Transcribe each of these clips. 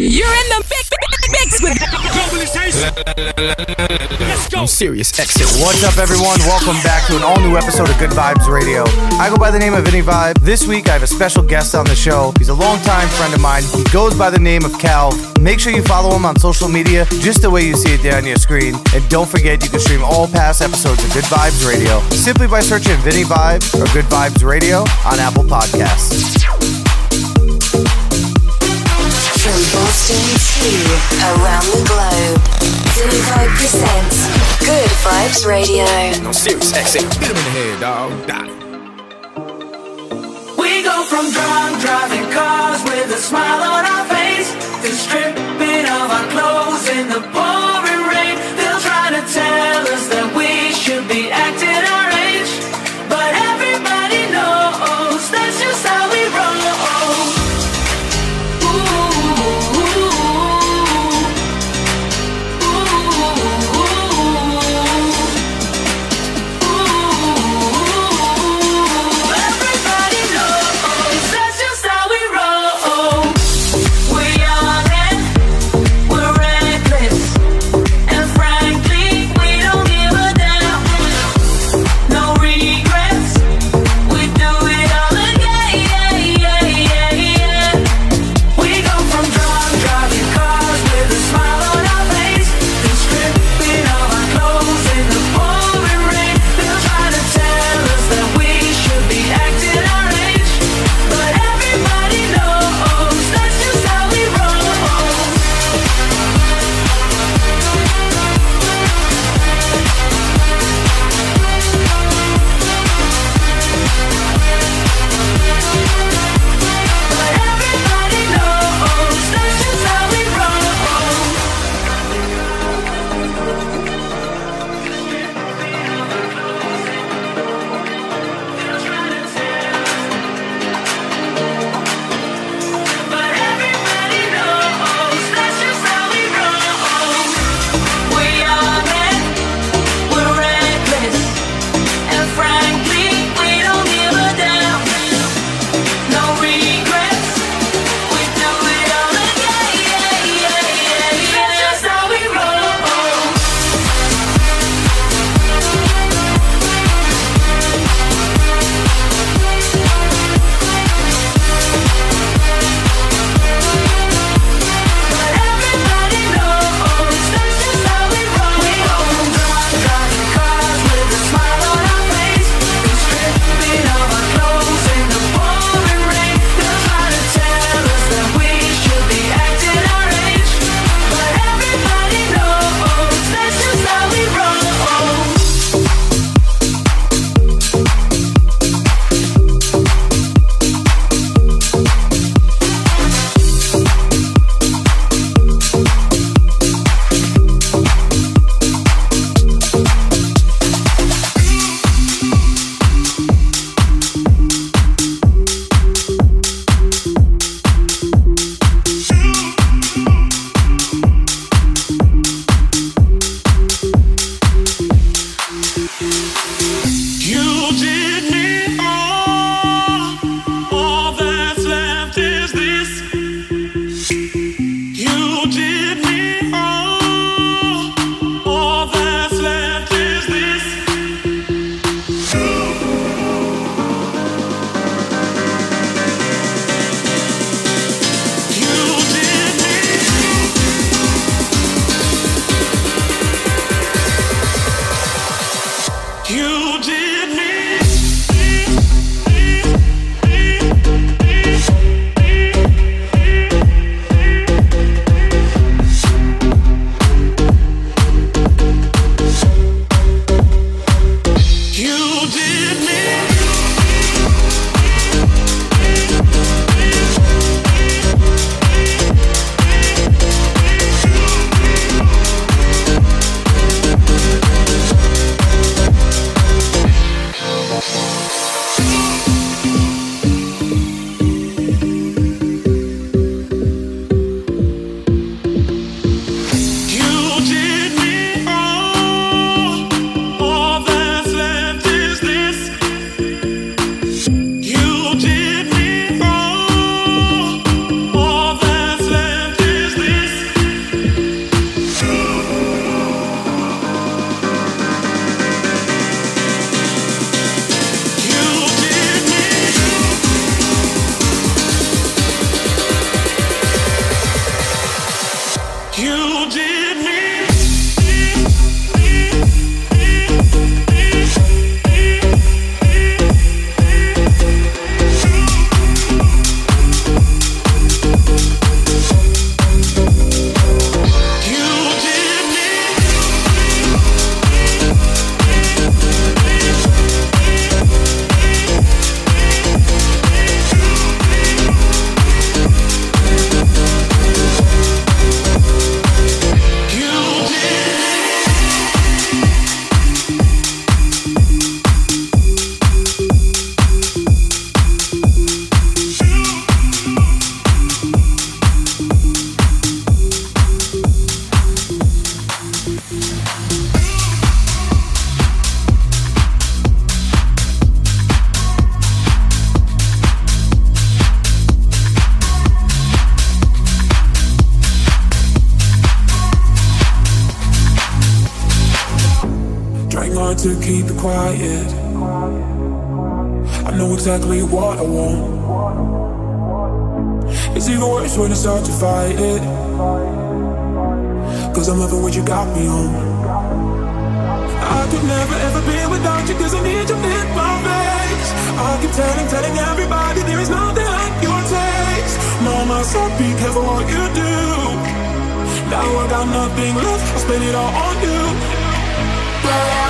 You're in the mix, mix with I'm serious. Exit. What's up, everyone? Welcome back to an all new episode of Good Vibes Radio. I go by the name of Vinny Vibe. This week, I have a special guest on the show. He's a longtime friend of mine. He goes by the name of Cal. Make sure you follow him on social media, just the way you see it there on your screen. And don't forget, you can stream all past episodes of Good Vibes Radio simply by searching Vinny Vibe or Good Vibes Radio on Apple Podcasts. From Boston to around the globe, Vinny Vibe presents Good Vibes Radio. I'm serious. Exit. Hit him in the head, dog. Die. We go from drunk driving cars with a smile on our face to stripping of our clothes in the pouring quiet. I know exactly what I want. It's even worse when I start to fight it. Cause I'm loving what you got me on. I could never ever be without you cause I need you in my face. I keep telling, telling everybody there is nothing like your taste. Mama said be careful what you do. Now I got nothing left, I spend it all on you. But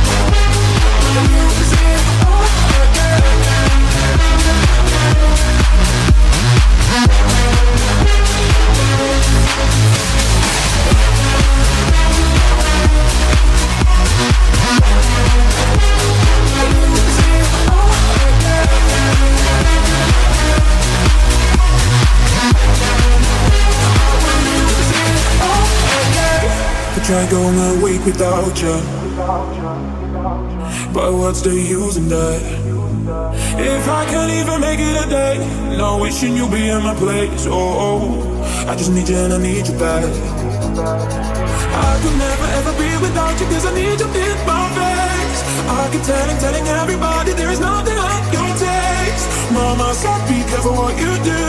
I tried going a week without you. But what's the use in that? If I can't even make it a day, no wishing you'd be in my place. Oh, I just need you and I need you back. I could never ever be without you cause I need you in my face. I keep telling, telling everybody there is nothing like your taste. Mama said be careful what you do.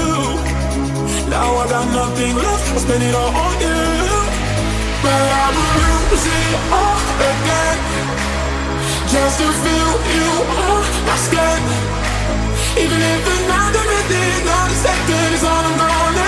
Now I got nothing left, I spend it all on you. But I will lose it all again. Just to feel you on my skin. Even if another minute, not a second is all I'm gonna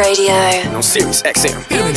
Radio. On Sirius XM.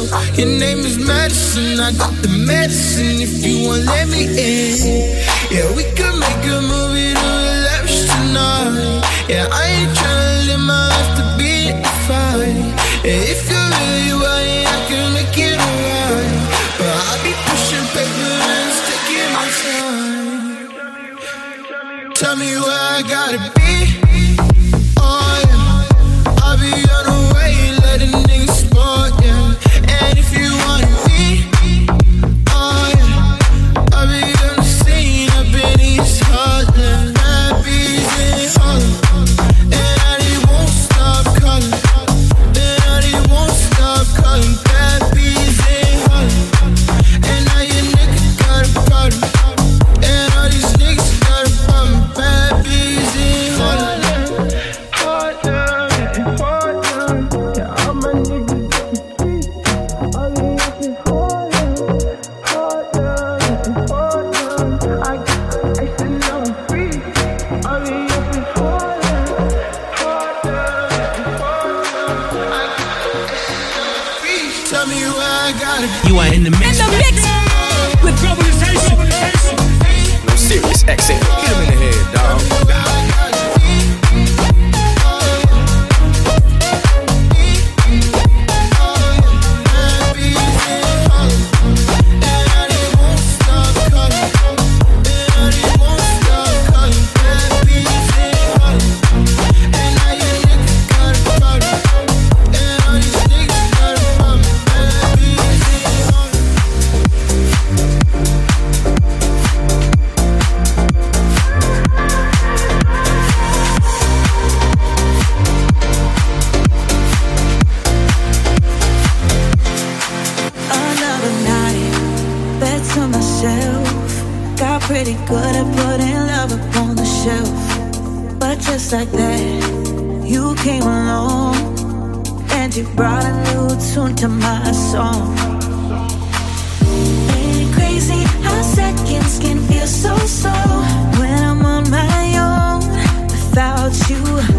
Your name is medicine, I got the medicine. If you want, let me in. Yeah, we could make a movie to relapse tonight. Yeah, I ain't tryna live my life to be defined. Yeah, if you're really right, I can make it alright. But I'll be pushing paper and sticking my time. Tell me where I gotta be. like that, you came along and you brought a new tune to my song. Ain't it crazy how seconds can feel so slow when I'm on my own without you?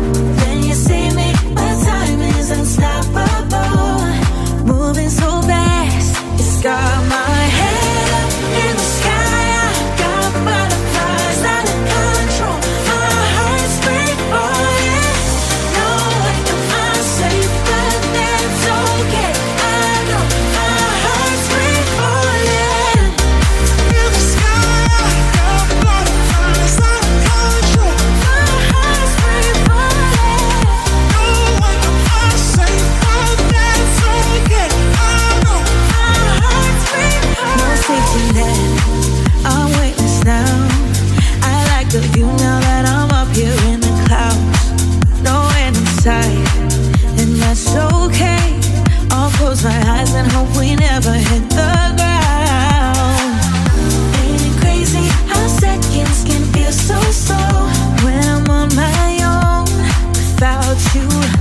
You?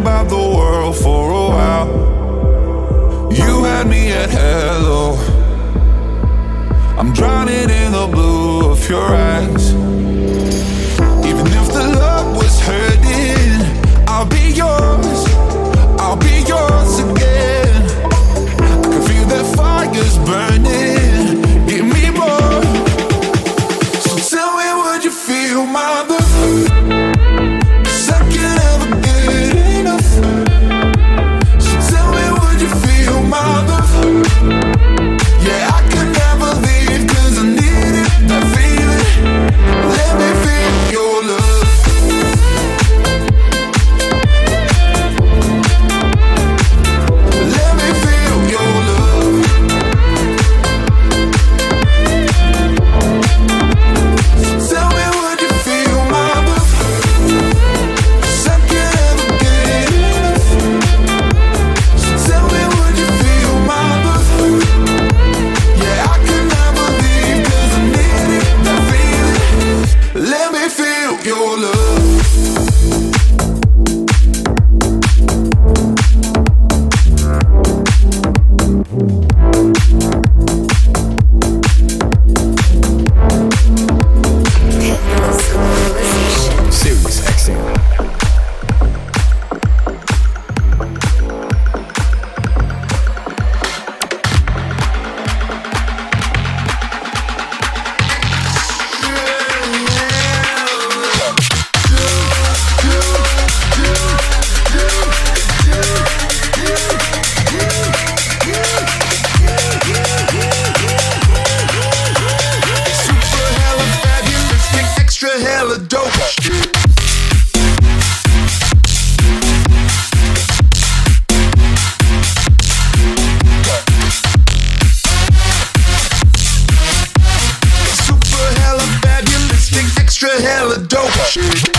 about the world for a while. You had me at hello. I'm drowning in the blue of your eyes. Even if the love was hurting, I'll be yours. shit.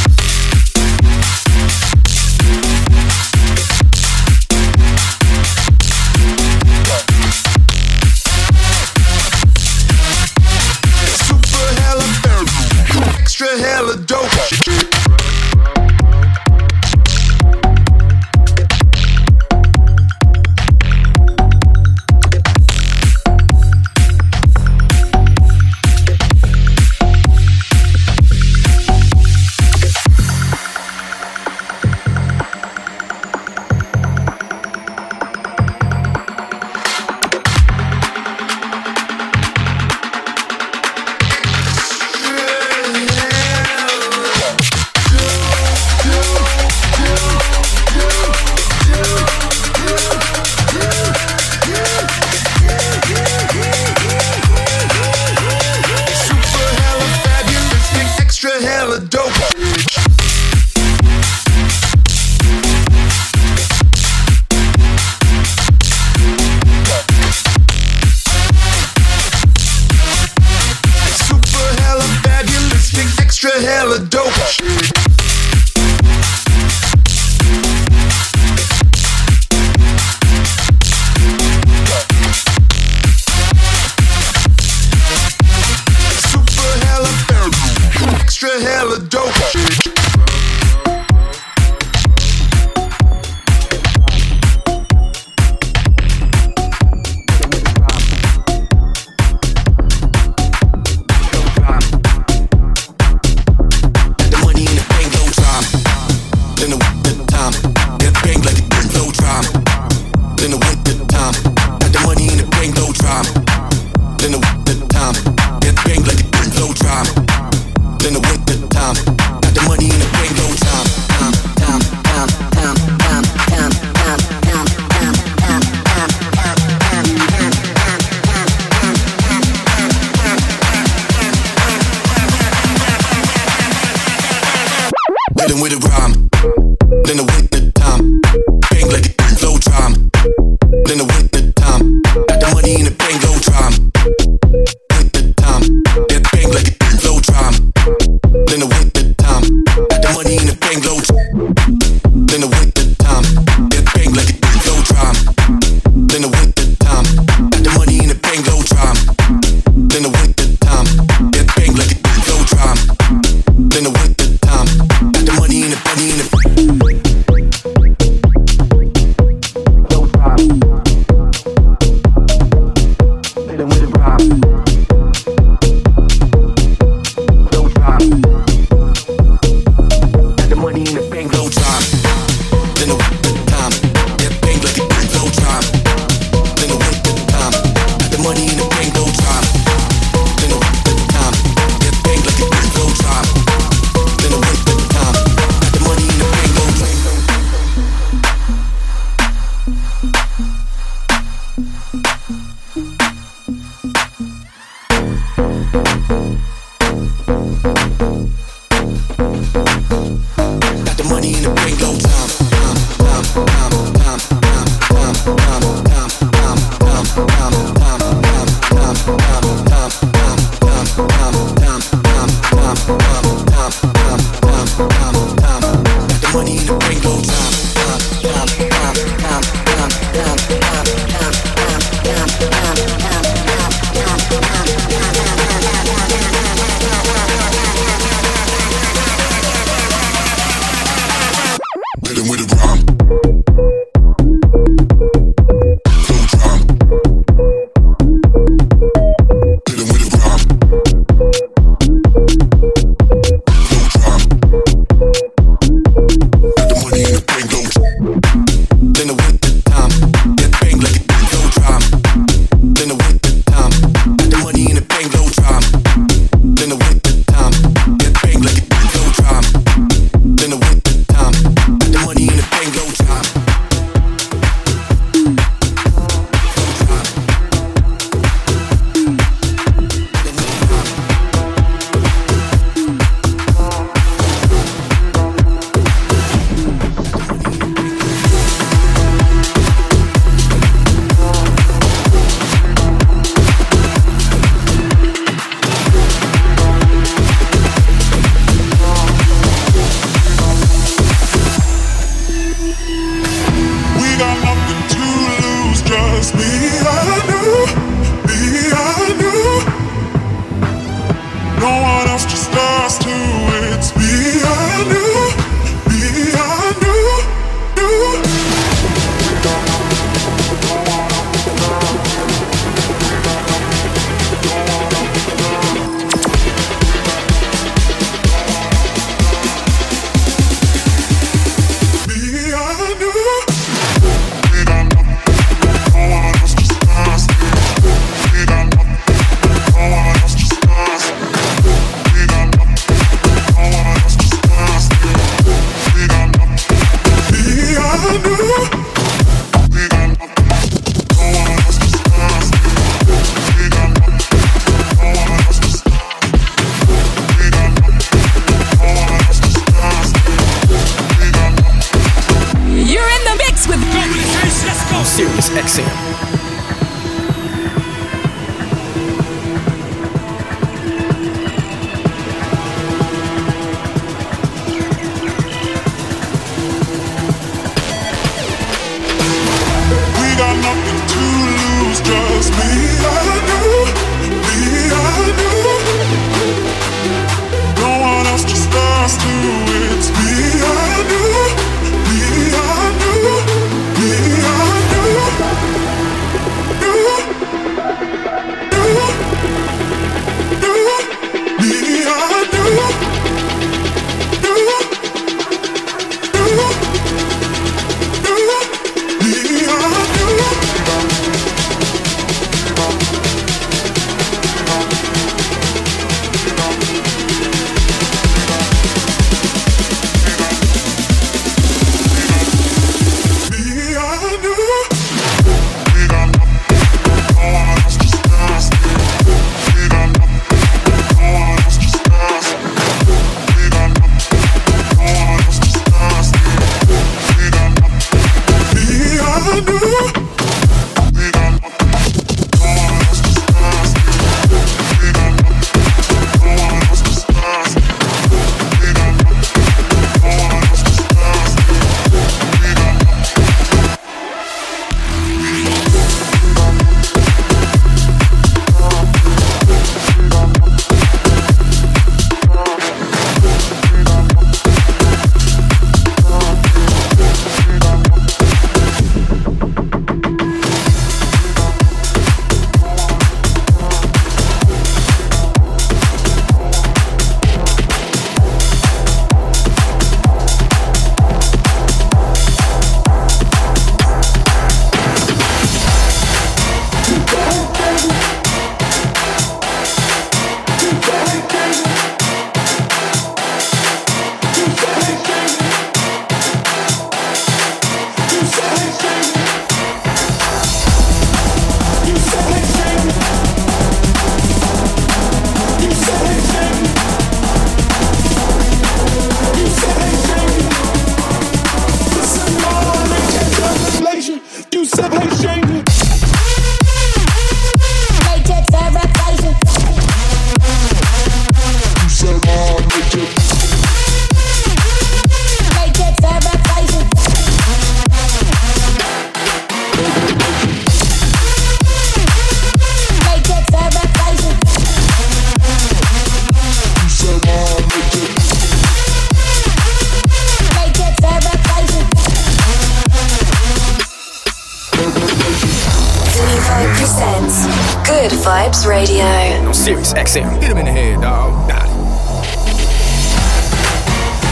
Vibes Radio. No Sirius XM. Hit him in the head, dog. Nah.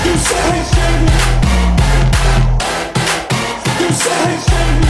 You said, you say you said,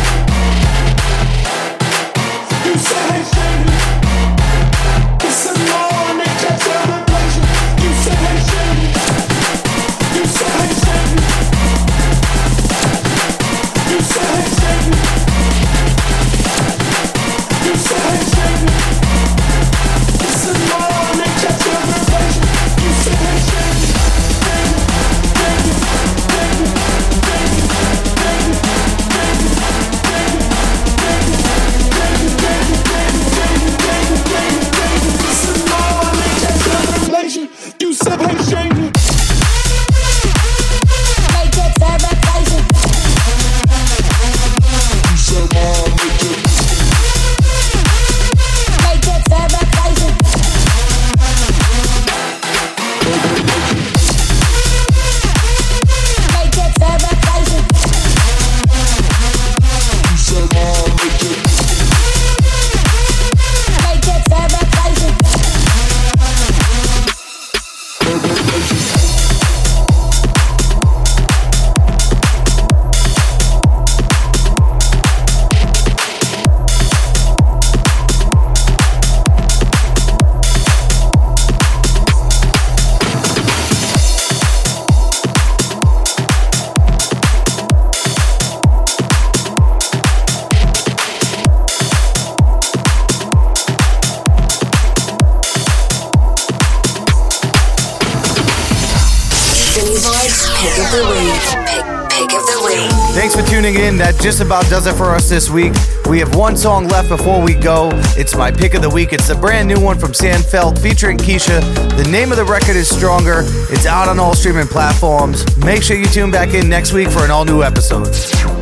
for tuning in. That just about does it for us this week. We have one song left before we go. It's my pick of the week. It's a brand new one from Sandfeld featuring Keisha. The name of the record is Stronger. It's out on all streaming platforms. Make sure you tune back in next week for an all new episode.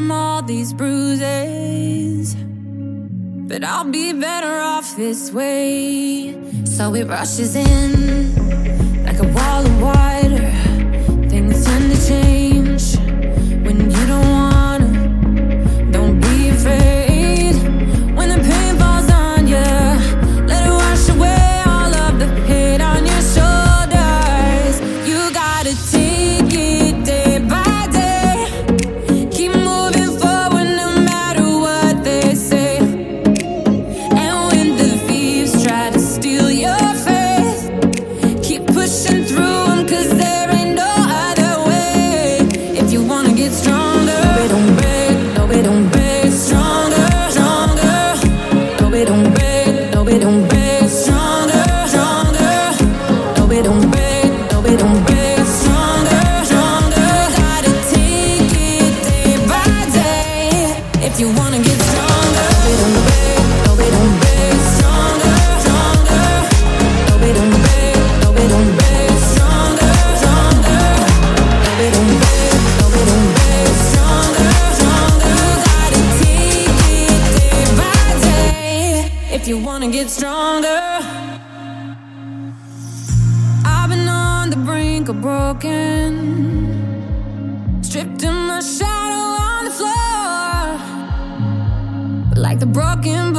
from all these bruises. But I'll be better off this way. So it rushes in like a wall of water. broken, stripped in my shadow on the floor, like the broken.